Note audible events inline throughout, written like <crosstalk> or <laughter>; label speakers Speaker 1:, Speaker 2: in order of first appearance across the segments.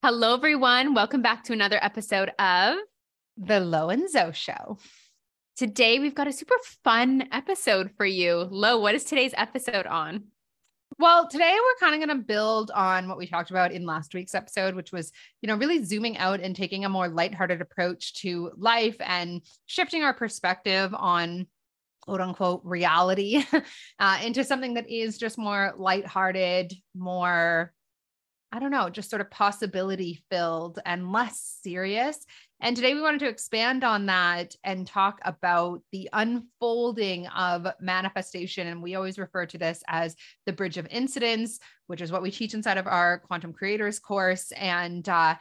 Speaker 1: Hello, everyone. Welcome back to another episode of
Speaker 2: The Lo and Zoe Show.
Speaker 1: Today, we've got a super fun episode for you. Lo, what is today's episode on?
Speaker 2: Well, today we're kind of going to build on what we talked about in last week's episode, which was, you know, really zooming out and taking a more lighthearted approach to life and shifting our perspective on quote unquote reality <laughs> uh, into something that is just more lighthearted, more I don't know, just sort of possibility filled and less serious. And today we wanted to expand on that and talk about the unfolding of manifestation. And we always refer to this as the bridge of incidents, which is what we teach inside of our quantum creators course. And uh,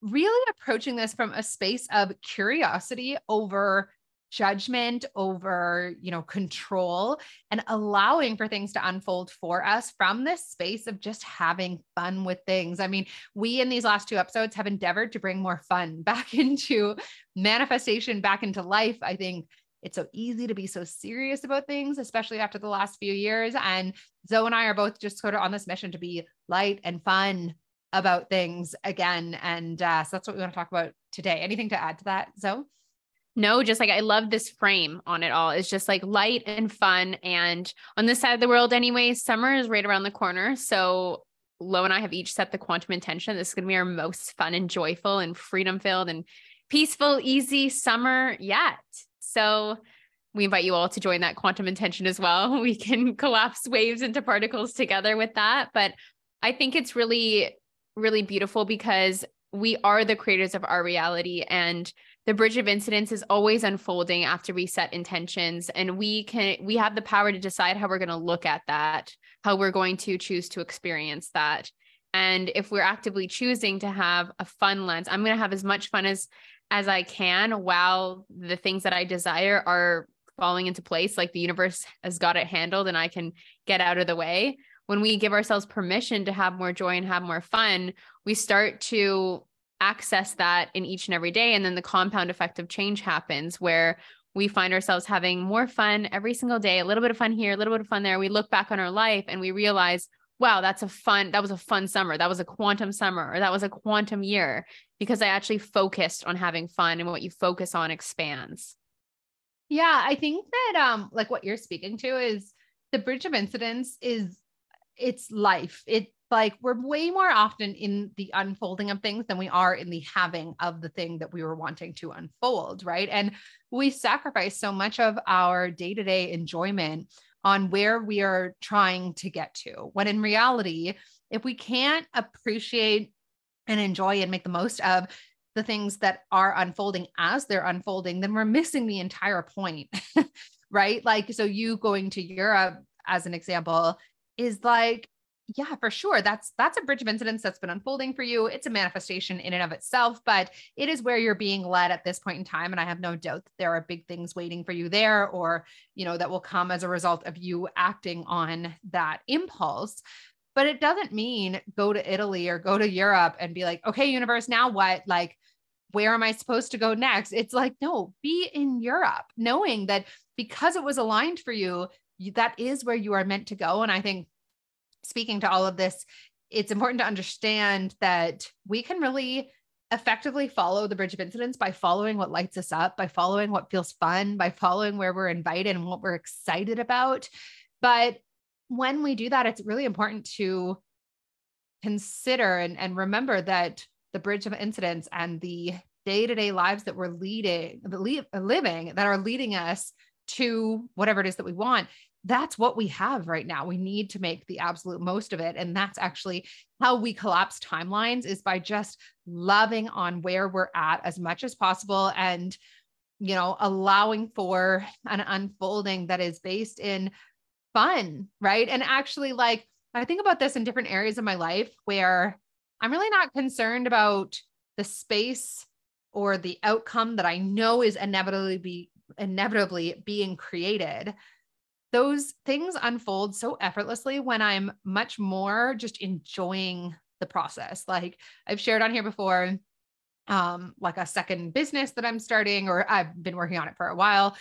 Speaker 2: really approaching this from a space of curiosity over judgment over you know control and allowing for things to unfold for us from this space of just having fun with things i mean we in these last two episodes have endeavored to bring more fun <laughs> back into manifestation back into life i think it's so easy to be so serious about things, especially after the last few years. And Zoe and I are both just sort of on this mission to be light and fun about things again. And uh, so that's what we want to talk about today. Anything to add to that, Zoe?
Speaker 1: No, just like I love this frame on it all. It's just like light and fun. And on this side of the world, anyway, summer is right around the corner. So Lo and I have each set the quantum intention. This is going to be our most fun and joyful and freedom filled and peaceful, easy summer yet. So we invite you all to join that quantum intention as well. <laughs> We can collapse waves into particles together with that. But I think it's really, really beautiful because we are the creators of our reality and the bridge of incidents is always unfolding after we set intentions and we can we have the power to decide how we're going to look at that how we're going to choose to experience that. And if we're actively choosing to have a fun lens i'm going to have as much fun as as i can while the things that i desire are falling into place like the universe has got it handled and i can get out of the way when we give ourselves permission to have more joy and have more fun we start to access that in each and every day. And then the compound effect of change happens where we find ourselves having more fun every single day, a little bit of fun here, a little bit of fun there. We look back on our life and we realize, wow, that's a fun, that was a fun summer. That was a quantum summer or that was a quantum year because I actually focused on having fun and what you focus on expands.
Speaker 2: Yeah, I think that um like what you're speaking to is the bridge of incidents is it's life. It like we're way more often in the unfolding of things than we are in the having of the thing that we were wanting to unfold, right? And we sacrifice so much of our day to day enjoyment on where we are trying to get to. When in reality, if we can't appreciate and enjoy and make the most of the things that are unfolding as they're unfolding, then we're missing the entire point, <laughs> right? Like, so you going to Europe as an example is like yeah for sure that's that's a bridge of incidents that's been unfolding for you. It's a manifestation in and of itself but it is where you're being led at this point in time and i have no doubt that there are big things waiting for you there or you know that will come as a result of you acting on that impulse. But it doesn't mean go to italy or go to europe and be like okay universe now what? Like where am i supposed to go next? It's like no be in europe knowing that because it was aligned for you that is where you are meant to go and i think speaking to all of this, it's important to understand that we can really effectively follow the bridge of incidents by following what lights us up, by following what feels fun, by following where we're invited and what we're excited about. But when we do that, it's really important to consider and, and remember that the bridge of incidents and the day-to-day lives that we're leading, living that are leading us to whatever it is that we want that's what we have right now. We need to make the absolute most of it. And that's actually how we collapse timelines is by just loving on where we're at as much as possible and, you know, allowing for an unfolding that is based in fun. Right. And actually, like, I think about this in different areas of my life where I'm really not concerned about the space or the outcome that I know is inevitably be inevitably being created those things unfold so effortlessly when I'm much more just enjoying the process. Like I've shared on here before, um, like a second business that I'm starting, or I've been working on it for a while,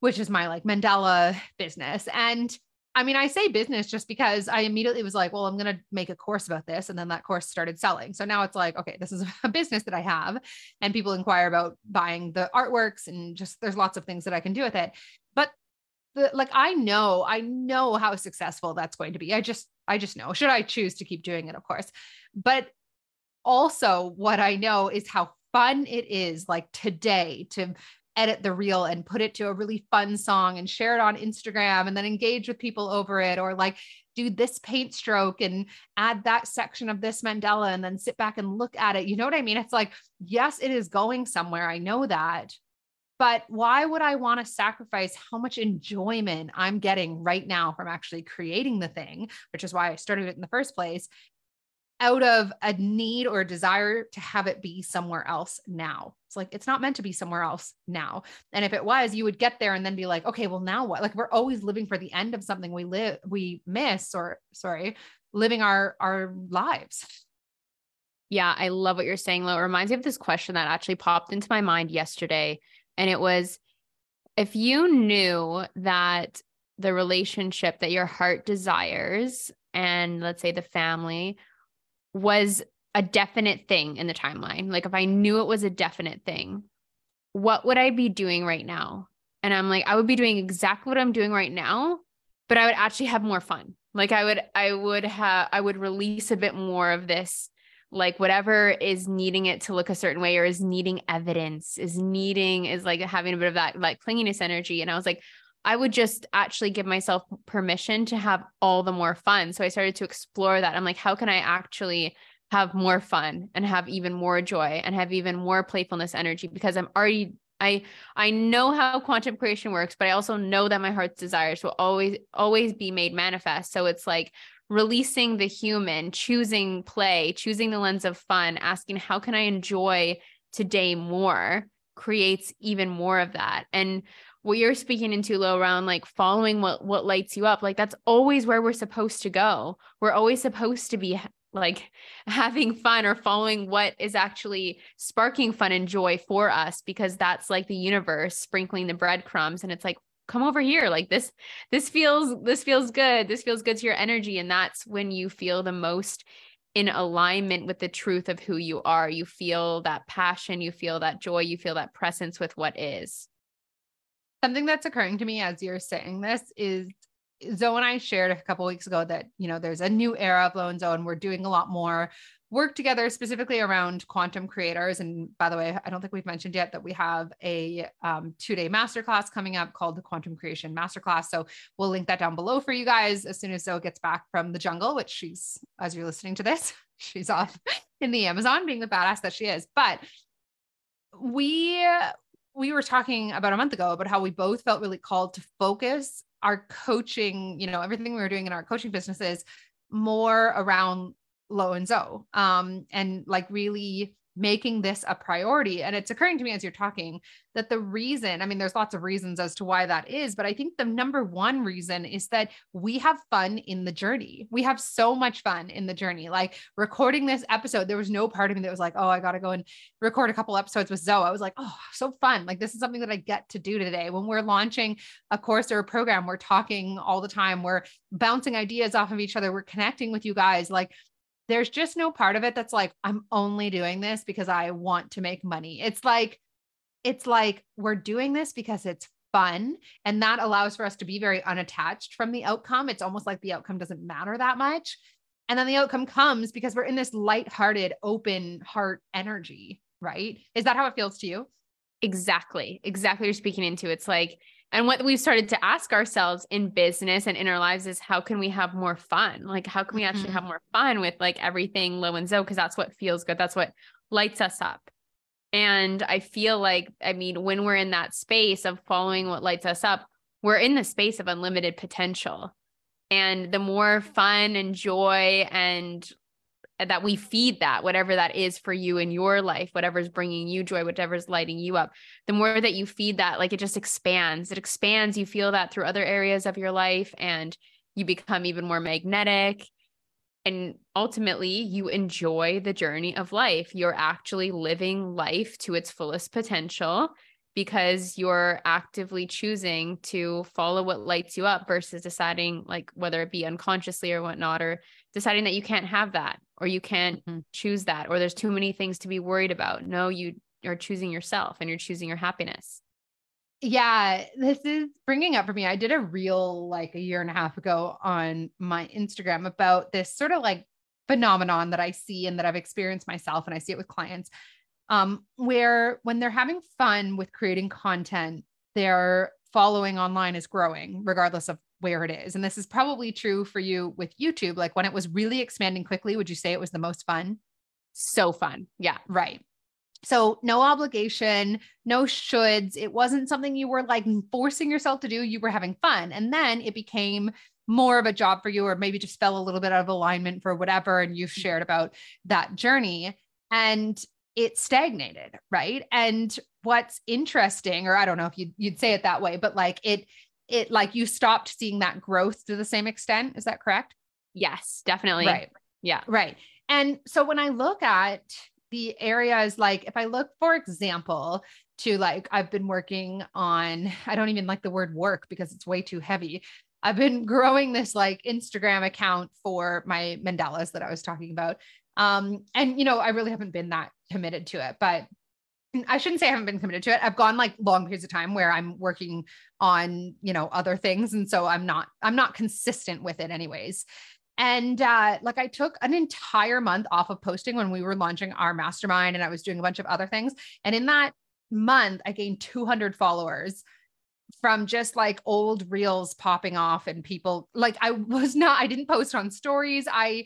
Speaker 2: which is my like Mandala business. And I mean, I say business just because I immediately was like, well, I'm going to make a course about this. And then that course started selling. So now it's like, okay, this is <laughs> a business that I have. And people inquire about buying the artworks and just there's lots of things that I can do with it. But the, like, I know, I know how successful that's going to be. I just, I just know, should I choose to keep doing it, of course. But also, what I know is how fun it is like today to edit the reel and put it to a really fun song and share it on Instagram and then engage with people over it or like do this paint stroke and add that section of this mandala and then sit back and look at it. You know what I mean? It's like, yes, it is going somewhere. I know that. But why would I want to sacrifice how much enjoyment I'm getting right now from actually creating the thing, which is why I started it in the first place, out of a need or a desire to have it be somewhere else now. It's like it's not meant to be somewhere else now. And if it was, you would get there and then be like, okay, well now what? Like we're always living for the end of something we live we miss or sorry, living our our lives.
Speaker 1: Yeah, I love what you're saying, Lo. It reminds me of this question that actually popped into my mind yesterday. And it was if you knew that the relationship that your heart desires and let's say the family was a definite thing in the timeline, like if I knew it was a definite thing, what would I be doing right now? And I'm like, I would be doing exactly what I'm doing right now, but I would actually have more fun. Like I would, I would have, I would release a bit more of this, like whatever is needing it to look a certain way or is needing evidence, is needing, is like having a bit of that like clinginess energy. And I was like, I would just actually give myself permission to have all the more fun. So I started to explore that. I'm like, how can I actually have more fun and have even more joy and have even more playfulness energy because I'm already I I know how quantum creation works, but I also know that my heart's desires will always always be made manifest. So it's like releasing the human, choosing play, choosing the lens of fun, asking how can I enjoy today more creates even more of that. And what you're speaking into Lo around like following what what lights you up. Like that's always where we're supposed to go. We're always supposed to be like <laughs> having fun or following what is actually sparking fun and joy for us because that's like the universe sprinkling the breadcrumbs. And it's like come over here. Like this this feels this feels good. This feels good to your energy. And that's when you feel the most in alignment with the truth of who you are. You feel that passion. You feel that joy. You feel that presence with what is
Speaker 2: something that's occurring to me as you're saying this is Zoe and I shared a couple weeks ago that you know there's a new era of Lo and Zoe, and we're doing a lot more work together specifically around quantum creators. And by the way, I don't think we've mentioned yet that we have a um, two-day masterclass coming up called the Quantum Creation Masterclass. So we'll link that down below for you guys as soon as Zoe gets back from the jungle, which she's as you're listening to this, <laughs> she's off in the Amazon being the badass that she is. But we we were talking about a month ago about how we both felt really called to focus our coaching, you know, everything we were doing in our coaching businesses more around Lo and Zoe. Um, and like really making this a priority. And it's occurring to me as you're talking that the reason, I mean, there's lots of reasons as to why that is, but I think the number one reason is that we have fun in the journey. We have so much fun in the journey. Like recording this episode, there was no part of me that was like, oh, I got to go and record a couple episodes with Zoe. I was like, oh, so fun. Like, this is something that I get to do today. When we're launching a course or a program, we're talking all the time, we're bouncing ideas off of each other, we're connecting with you guys. Like, there's just no part of it that's like i'm only doing this because i want to make money. It's like it's like we're doing this because it's fun and that allows for us to be very unattached from the outcome. It's almost like the outcome doesn't matter that much. And then the outcome comes because we're in this light-hearted open heart energy right? Is that how it feels to you?
Speaker 1: Exactly. Exactly you're speaking into. It's like and what we've started to ask ourselves in business and in our lives is how can we have more fun? Like, how can we actually mm-hmm. have more fun with like everything Lo and Zoe? Because that's what feels good. That's what lights us up. And I feel like, I mean, when we're in that space of following what lights us up, we're in the space of unlimited potential. And the more fun and joy and that we feed that whatever that is for you in your life whatever's bringing you joy whatever's lighting you up the more that you feed that like it just expands. It expands. You feel that through other areas of your life and you become even more magnetic. And ultimately you enjoy the journey of life. You're actually living life to its fullest potential because you're actively choosing to follow what lights you up versus deciding like whether it be unconsciously or whatnot or deciding that you can't have that or you can't mm-hmm. choose that or there's too many things to be worried about. No you are choosing yourself and you're choosing your happiness.
Speaker 2: Yeah this is bringing up for me i did a reel like a year and a half ago on my instagram about this sort of like phenomenon that i see and that i've experienced myself and i see it with clients um, where when they're having fun with creating content, their following online is growing, regardless of where it is. And this is probably true for you with YouTube. Like when it was really expanding quickly, would you say it was the most fun?
Speaker 1: So fun. Yeah.
Speaker 2: Right. So, no obligation, no shoulds. It wasn't something you were like forcing yourself to do. You were having fun. And then it became more of a job for you, or maybe just fell a little bit out of alignment for whatever. And you've shared about that journey. And it stagnated, right? And what's interesting, or I don't know if you'd, you'd say it that way, but like it, it like you stopped seeing that growth to the same extent. Is that correct?
Speaker 1: Yes, definitely.
Speaker 2: Right.
Speaker 1: Yeah.
Speaker 2: Right. And so when I look at the areas, like if I look, for example, to like I've been working on, I don't even like the word work because it's way too heavy. I've been growing this like Instagram account for my mandalas that I was talking about. Um, and you know, I really haven't been that committed to it, but I shouldn't say I haven't been committed to it. I've gone like long periods of time where I'm working on, you know, other things. And so I'm not, I'm not consistent with it anyways. And uh, like I took an entire month off of posting when we were launching our mastermind and I was doing a bunch of other things. And in that month, I gained 200 followers from just like old reels popping off and people like I was not, I didn't post on stories. I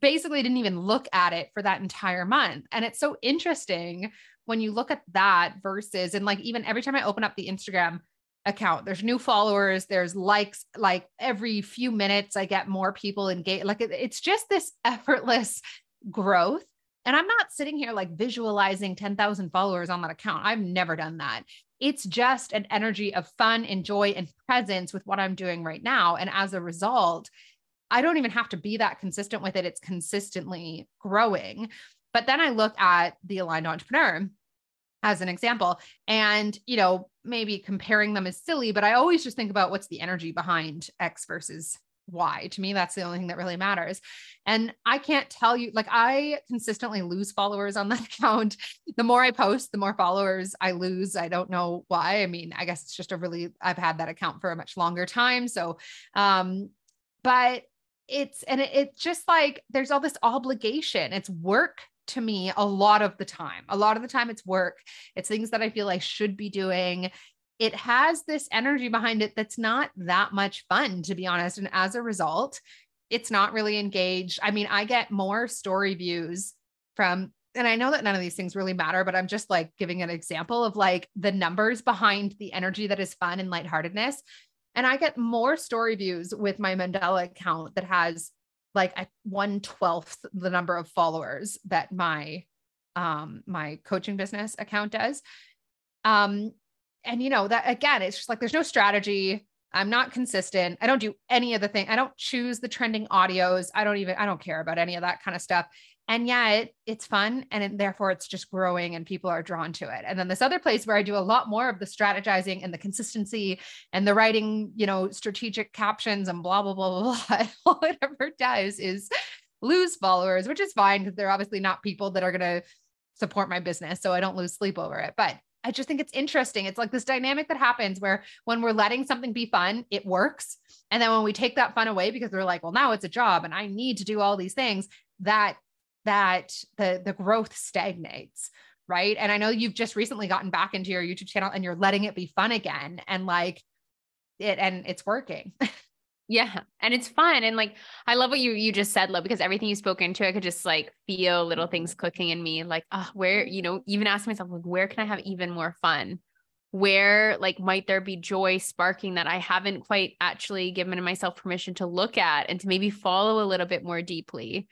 Speaker 2: basically didn't even look at it for that entire month. And it's so interesting when you look at that versus, and like even every time I open up the Instagram account, there's new followers, there's likes, like every few minutes, I get more people engaged. Like it, it's just this <laughs> effortless growth. And I'm not sitting here like visualizing 10,000 followers on that account. I've never done that. It's just an energy of fun and joy and presence with what I'm doing right now. And as a result, I don't even have to be that consistent with it. It's consistently growing. But then I look at the aligned entrepreneur as an example. And you know maybe comparing them is silly but i always just think about what's the energy behind x versus y. To me that's the only thing that really matters. And i can't tell you like i consistently lose followers on that <laughs> account. The more i post the more followers i lose. I don't know why. I mean i guess it's just a really i've had that account for a much longer time. So um but it's and it, it's just like there's all this obligation. It's work to me a lot of the time. A lot of the time it's work. It's things that i feel i should be doing. It has this energy behind it that's not that much fun to be honest. And as a result it's not really engaged. I mean i get more story views from and I know that none of these things really matter, but I'm just like giving an example of like the numbers behind the energy that is fun and lightheartedness. And I get more story views with my mandala account that has like a one twelfth the number of followers that my um my coaching business account does. Um, and you know that again, it's just like there's no strategy. I'm not consistent. I don't do any of the thing. I don't choose the trending audios. I don't even I don't care about any of that kind of stuff and yet it's fun and it, therefore it's just growing and people are drawn to it and then this other place where i do a lot more of the strategizing and the consistency and the writing you know strategic captions and blah blah blah blah, blah. <laughs> all it does is lose followers which is fine because they're obviously not people that are going to support my business so i don't lose sleep over it but I just think it's interesting. It's like this dynamic that happens where when we're letting something be fun, it works. And then when we take that fun away because we're like, well, now it's a job and I need to do all these things, that that the the growth stagnates right? And i know you've just recently gotten back into your youtube channel and you're letting it be fun again and like it and it's working. <laughs>
Speaker 1: Yeah and it's fun and like i love what you you just said Lo, because everything you spoke into i could just like feel little things mm-hmm. clicking in me like oh where mm-hmm. you know even ask myself like where can i have even more fun? Where like might there be joy sparking that i haven't quite actually given myself permission to look at and to maybe follow a little bit more deeply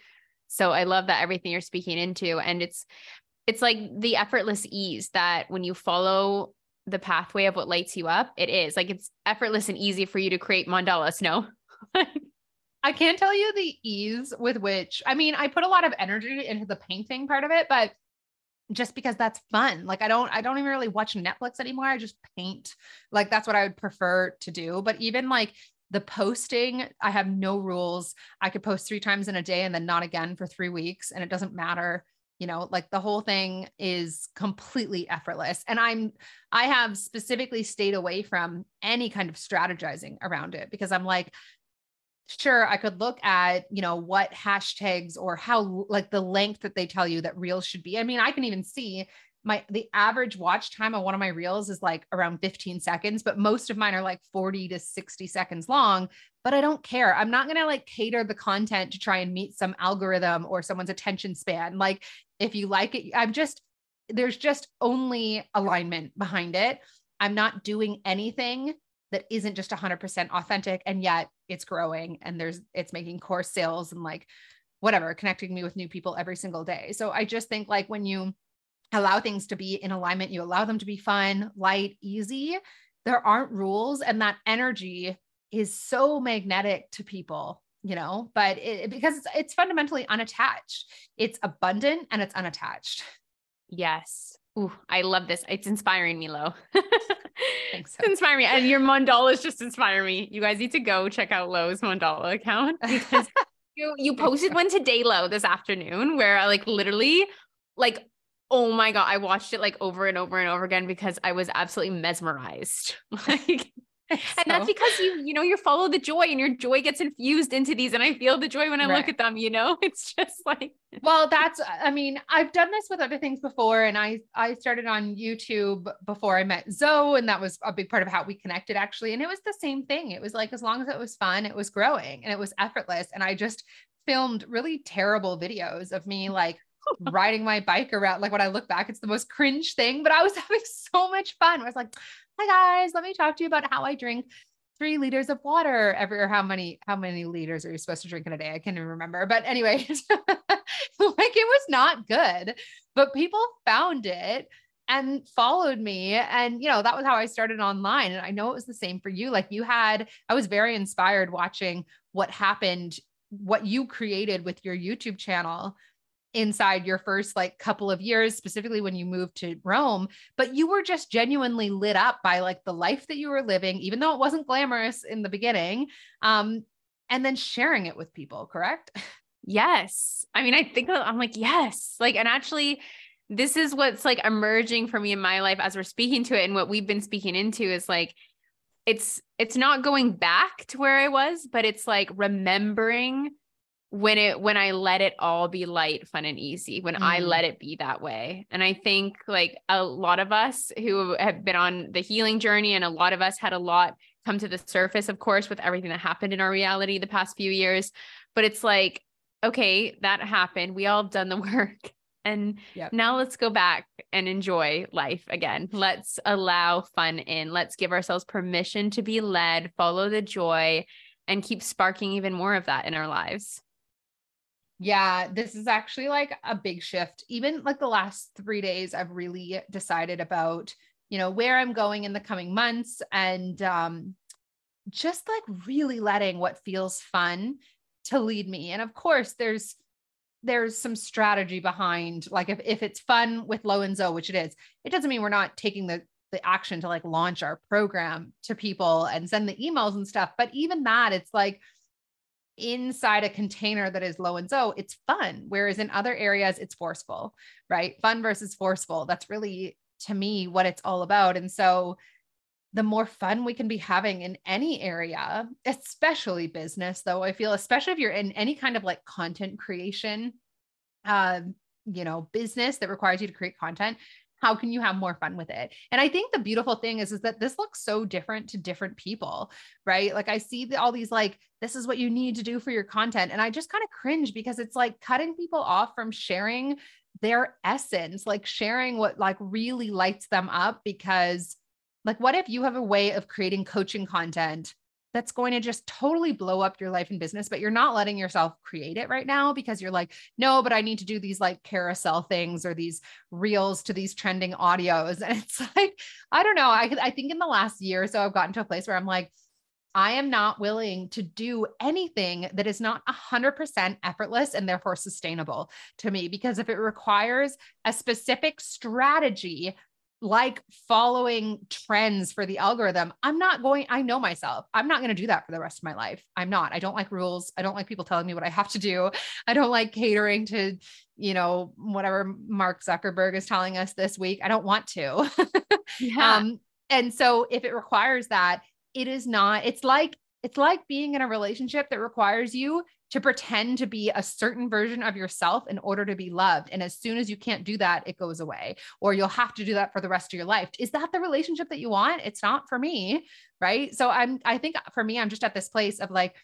Speaker 1: so I love that everything you're speaking into and it's it's like the effortless ease that when you follow the pathway of what lights you up, it is like it's effortless and easy for you to create mandalas, <laughs> no?
Speaker 2: I can't tell you the ease with which I mean, I put a lot of energy into the painting part of it, but just because that's fun. Like I don't I don't even really watch Netflix anymore. I just paint. Like that's what I would prefer to do. But even like the posting, I have no rules. I could post three times in a day and then not again for 3 weeks and it doesn't matter. You know, like the whole thing is completely effortless. And I'm I have specifically stayed away from any kind of strategizing around it because I'm like sure i could look at you know what hashtags or how like the length that they tell you that reels should be i mean i can even see my the average watch time on one of my reels is like around 15 seconds but most of mine are like 40 to 60 seconds long. But i don't care. I'm not to like cater the content to try and meet some algorithm or someone's attention span. Like if you like it i'm just there's just only alignment behind it. I'm not doing anything that isn't just 100% authentic and yet it's growing and there's it's making course sales and like whatever connecting me with new people every single day. So i just think like when you allow things to be in alignment you allow them to be fun light easy there aren't rules and that energy is so magnetic to people you know but it, because it's, it's fundamentally unattached it's abundant and it's unattached
Speaker 1: yes Ooh, I love this. It's inspiring me, Lo. <laughs> Thanks. So. It's inspiring me. And your mandalas just inspire me. You guys need to go check out Lo's mandala account <laughs> because you you posted one today, Lo, this afternoon, where I like literally like oh my god, I watched it like over and over and over again because I was absolutely mesmerized. <laughs> Like <laughs> and that's because you you know you follow the joy and your joy gets infused into these and i feel the joy when i right. look at them you know <laughs> it's just like
Speaker 2: well that's i mean i've done this with other things before and i i started on youtube before i met zoe and that was a big part of how we connected actually and it was the same thing it was like as long as it was fun it was growing and it was effortless and i just filmed really terrible videos of me like riding my bike around like when i look back it's the most cringe thing but i was <laughs> having so much fun. I was like hi guys, let me talk to you about how I drink three liters of water every or how many how many liters are you supposed to drink in a day? I can't even remember. But anyway <laughs> like it was not good but people found it and followed me. And you know that was how i started online. And i know it was the same for you. Like you had i was very inspired watching what happened what you created with your youtube channel inside your first like couple of years specifically when you moved to Rome but you were just genuinely lit up by like the life that you were living even though it wasn't glamorous in the beginning um and then sharing it with people correct? <laughs>
Speaker 1: Yes. I mean i think i'm like yes. Like and actually this is what's like emerging for me in my life as we're speaking to it and what we've been speaking into is like it's it's not going back to where i was but it's like remembering when it when I let it all be light, fun and easy, when mm. I let it be that way. And I think like a lot of us who have been on the healing journey and a lot of us had a lot come to the surface of course with everything that happened in our reality the past few years, but it's like okay, that happened. We all have done the <laughs> work. And yep. now let's go back and enjoy life again. Let's allow fun in. Let's give ourselves permission to be led, follow the joy, and keep sparking even more of that in our lives.
Speaker 2: Yeah, this is actually like a big shift. Even like the last three days, I've really decided about, you know, where I'm going in the coming months and um, just like really letting what feels fun to lead me. And of course, there's there's some strategy behind like if, if it's fun with Lo and Zoe, which it is, it doesn't mean we're not taking the the action to like launch our program to people and send the emails and stuff. But even that, it's like inside a container that is Lo and Zoe, it's fun. Whereas in other areas, it's forceful, right? Fun versus forceful. That's really to me what it's all about. And so the more fun we can be having in any area, especially business, though, I feel, especially if you're in any kind of like content creation, uh, you know, business that requires you to create content, how can you have more fun with it? And i think the beautiful thing is is that this looks so different to different people right? Like i see the, all these like this is what you need to do for your content and i just kind of cringe because it's like cutting people off from sharing their essence like sharing what like really lights them up because like what if you have a way of creating coaching content that's going to just totally blow up your life and business, but you're not letting yourself create it right now because you're like, no, but I need to do these like carousel things or these reels to these trending audios. <laughs> And it's like, I don't know. I, I think in the last year or so, I've gotten to a place where I'm like, I am not willing to do anything that is not 100% effortless and therefore sustainable to me. Because if it requires a specific strategy, like following trends for the algorithm, I'm not going, I know myself. I'm not going to do that for the rest of my life. I'm not. I don't like rules. I don't like people telling me what I have to do. I don't like catering to, you know, whatever Mark Zuckerberg is telling us this week. I don't want to. <laughs> yeah. Um, and so if it requires that, it is not, it's like, it's like being in a relationship that requires you to pretend to be a certain version of yourself in order to be loved. And as soon as you can't do that, it goes away, or you'll have to do that for the rest of your life. Is that the relationship that you want? It's not for me. Right. So I'm, I think for me, I'm just at this place of like,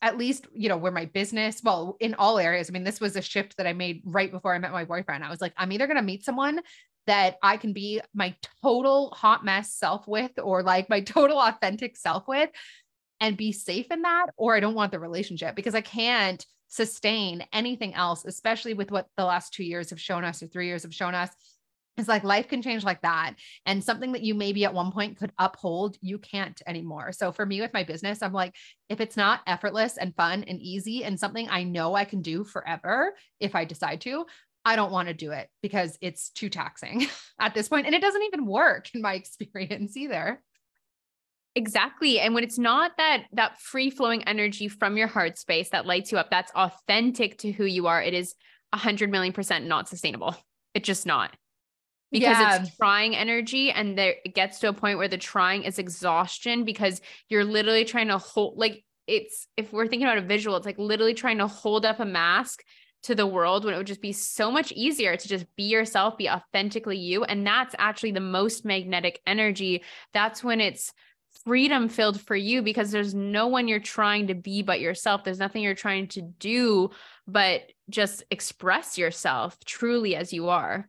Speaker 2: at least, you know, where my business, well, in all areas. I mean, this was a shift that I made right before I met my boyfriend. I was like, I'm either going to meet someone that I can be my total hot mess self with or like my <laughs> total authentic self with and be safe in that, or I don't want the relationship because I can't sustain anything else, especially with what the last two years have shown us or three years have shown us. It's like life can change like that. And something that you maybe at one point could uphold, you can't anymore. So for me with my business, I'm like, if it's not effortless and fun and easy and something I know I can do forever if I decide to, I don't want to do it because it's too taxing <laughs> at this point. And it doesn't even work in my <laughs> experience either.
Speaker 1: Exactly. And when it's not that that free flowing energy from your heart space that lights you up, that's authentic to who you are, it is a hundred million percent not sustainable. It's just not. Because yeah. it's trying energy and there it gets to a point where the trying is exhaustion because you're literally trying to hold like it's if we're thinking about a visual, it's like literally trying to hold up a mask to the world when it would just be so much easier to just be yourself, be authentically you. And that's actually the most magnetic energy. That's when it's freedom filled for you because there's no one you're trying to be but yourself. There's nothing you're trying to do but just express yourself truly as you are.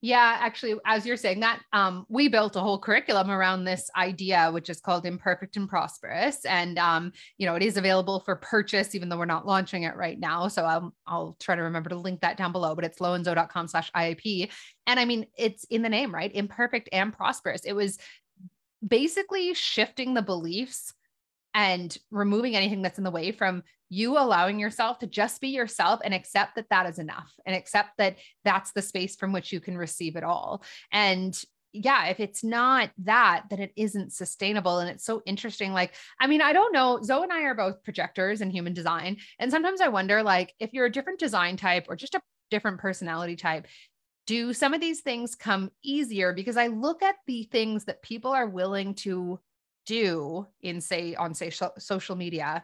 Speaker 2: Yeah, actually, as you're saying that, um, we built a whole curriculum around this idea, which is called Imperfect and Prosperous. And, um, you know, it is available for purchase, even though we're not launching it right now. So I'll, I'll try to remember to link that down below, but it's loandzo.com slash IAP. And I mean, it's in the name, right? Imperfect and prosperous. It was basically shifting the beliefs and removing anything that's in the way from you allowing yourself to just be yourself and accept that that is enough and accept that that's the space from which you can receive it all. And yeah, if it's not that, then it isn't sustainable. And it's so interesting. Like, I mean, I don't know. Zoe and I are both projectors in human design. And sometimes I wonder, like, if you're a different design type or just a different personality type, do some of these things come easier? Because I look at the things that people are willing to do in, say, on, say, social media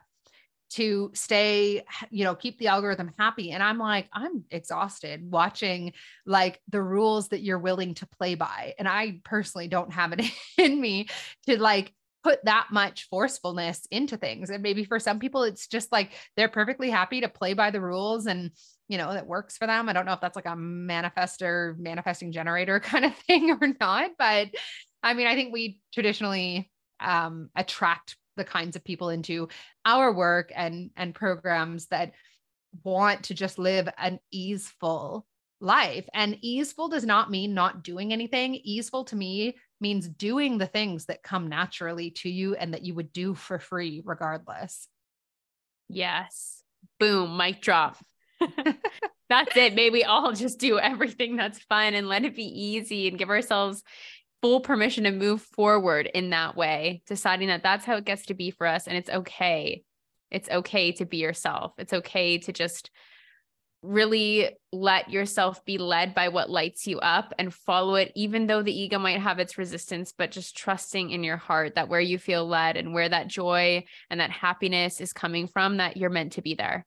Speaker 2: to stay, you know, keep the algorithm happy. And I'm like, I'm exhausted watching like the rules that you're willing to play by. And I personally don't have it <laughs> in me to like put that much forcefulness into things. And maybe for some people, it's just like they're perfectly happy to play by the rules and you know, that works for them. I don't know if that's like a manifester, manifesting generator <laughs> kind of thing or not, but I mean, I think we traditionally um, attract the kinds of people into our work and and programs that want to just live an easeful life. And easeful does not mean not doing anything. Easeful to me means doing the things that come naturally to you and that you would do for free regardless.
Speaker 1: Yes. Boom, mic drop. <laughs> that's it. Maybe all just do everything that's fun and let it be easy and give ourselves full permission to move forward in that way, deciding that that's how it gets to be for us. And it's okay. It's okay to be yourself. It's okay to just really let yourself be led by what lights you up and follow it, even though the ego might have its resistance, but just trusting in your heart that where you feel led and where that joy and that happiness is coming from, that you're meant to be there.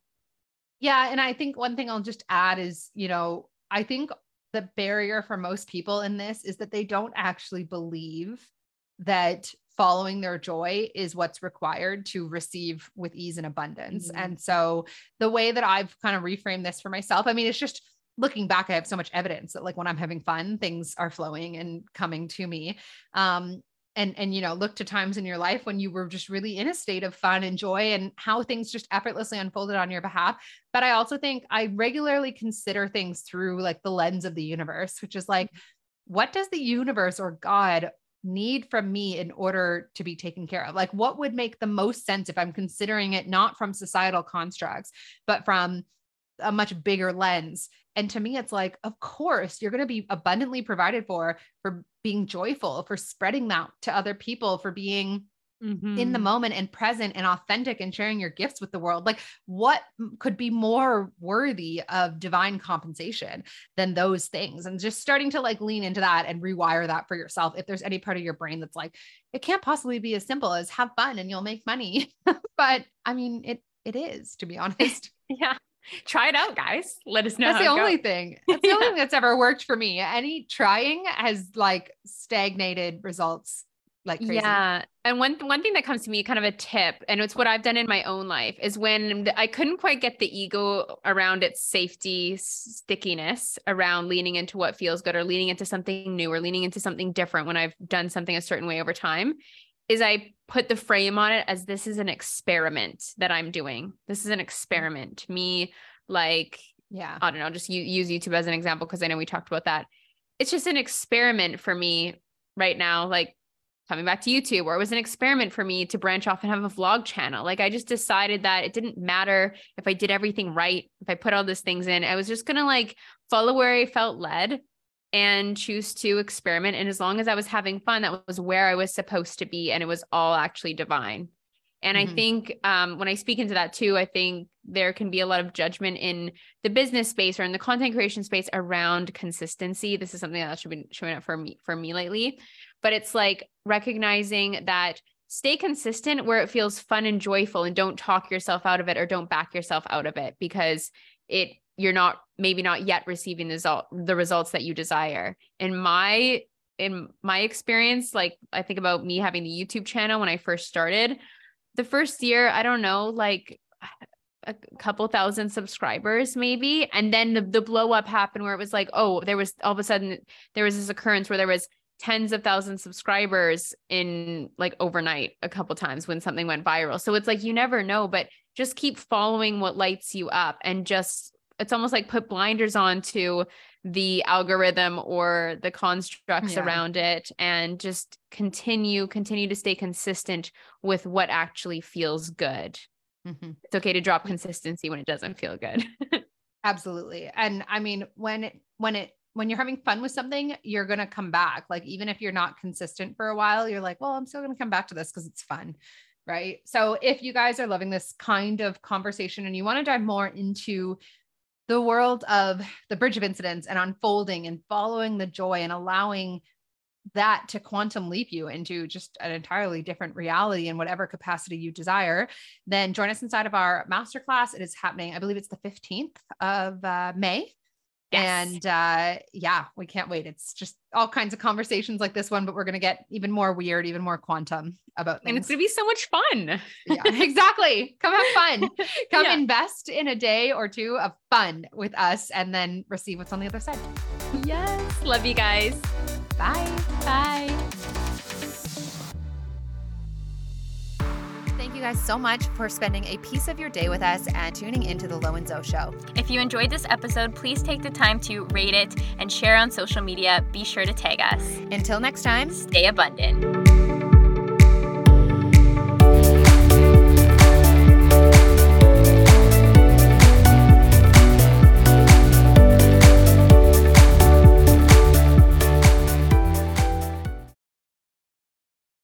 Speaker 2: Yeah. And I think one thing I'll just add is, you know, I think the barrier for most people in this is that they don't actually believe that following their joy is what's required to receive with ease and abundance. Mm-hmm. And so the way that I've kind of reframed this for myself, I mean, it's just looking back, I have so much evidence that like when I'm having fun, things are flowing and coming to me. Um, and and you know look to times in your life when you were just really in a state of fun and joy and how things just effortlessly unfolded on your behalf but i also think i regularly consider things through like the lens of the universe which is like mm-hmm. what does the universe or god need from me in order to be taken care of? Like, what would make the most sense if I'm considering it not from societal constructs, but from a much bigger lens? And to me, it's like, of course, you're going to be abundantly provided for, for being joyful, for spreading that to other people, for being mm-hmm. in the mm-hmm. moment and present and authentic and sharing your gifts with the world. Like, what could be more worthy of divine compensation than those things? And just starting to like lean into that and rewire that for yourself. If there's any part of your brain that's like, it can't possibly be as simple as have fun and you'll make money. <laughs> but I mean, it it is, to be honest. <laughs>
Speaker 1: yeah try it out, guys. Let us know.
Speaker 2: That's the only thing. <laughs> That's the yeah. only thing that's ever worked for me. Any trying has like stagnated results like crazy.
Speaker 1: Yeah. And one one thing that comes to me, kind of a tip, and it's what I've done in my own life, is when I couldn't quite get the ego around its safety stickiness around leaning into what feels good or leaning into something new or leaning into something different when I've done something a certain way over time, is I put the frame on it as this is an experiment that I'm doing. This is an experiment. Me like yeah, I don't know, just use YouTube as an example because I know we talked about that. It's just an experiment for me right now. Like coming back to YouTube, or it was an experiment for me to branch off and have a vlog channel. Like I just decided that it didn't matter if I did everything right, if I put all these things in, I was just gonna like follow where I felt led and choose to experiment. And as long as I was having fun, that was where I was supposed to be. And it was all actually divine. And mm-hmm. I think um, when I speak into that too, I think there can be a lot of judgment in the business space or in the content creation space around consistency. This is something that should be showing up for me for me lately, but it's like recognizing that stay consistent where it feels fun and joyful and don't talk yourself out of it or don't back yourself out of it because it you're not maybe not yet receiving the result the results that you desire in my in my experience like i think about me having the youtube channel when i first started the first year i don't know like a couple thousand subscribers maybe and then the, the blow up happened where it was like oh there was all of a sudden there was this occurrence where there was tens of thousands subscribers in like overnight a couple times when something went viral. So it's like you never know, but just keep following what lights you up and just it's almost like put blinders on to the algorithm or the constructs yeah. around it and just continue continue to stay consistent with what actually feels good. Mm-hmm. It's okay to drop consistency when it doesn't feel good. <laughs>
Speaker 2: Absolutely. And I mean when it when it when you're having fun with something, you're going to come back. Like, even if you're not consistent for a while, you're like, well, I'm still going to come back to this because it's fun. Right. So, if you guys are loving this kind of conversation and you want to dive more into the world of the bridge of incidents and unfolding and following the joy and allowing that to quantum leap you into just an entirely different reality in whatever capacity you desire, then join us inside of our masterclass. It is happening, I believe it's the 15th of uh, May. Yes. And uh, yeah, we can't wait. It's just all kinds of conversations like this one, but we're going to get even more weird, even more quantum about things.
Speaker 1: And it's going to be so much fun.
Speaker 2: yeah, <laughs> exactly. Come have fun. <laughs> Come yeah. invest in a day or two of fun with us and then receive what's on the other side.
Speaker 1: Yes. Love you guys.
Speaker 2: Bye.
Speaker 1: Bye.
Speaker 2: You guys so much for spending a piece of your day with us and tuning into the Lo and Zo Show.
Speaker 1: If you enjoyed this episode, please take the time to rate it and share on social media. Be sure to tag us.
Speaker 2: Until next time,
Speaker 1: stay abundant.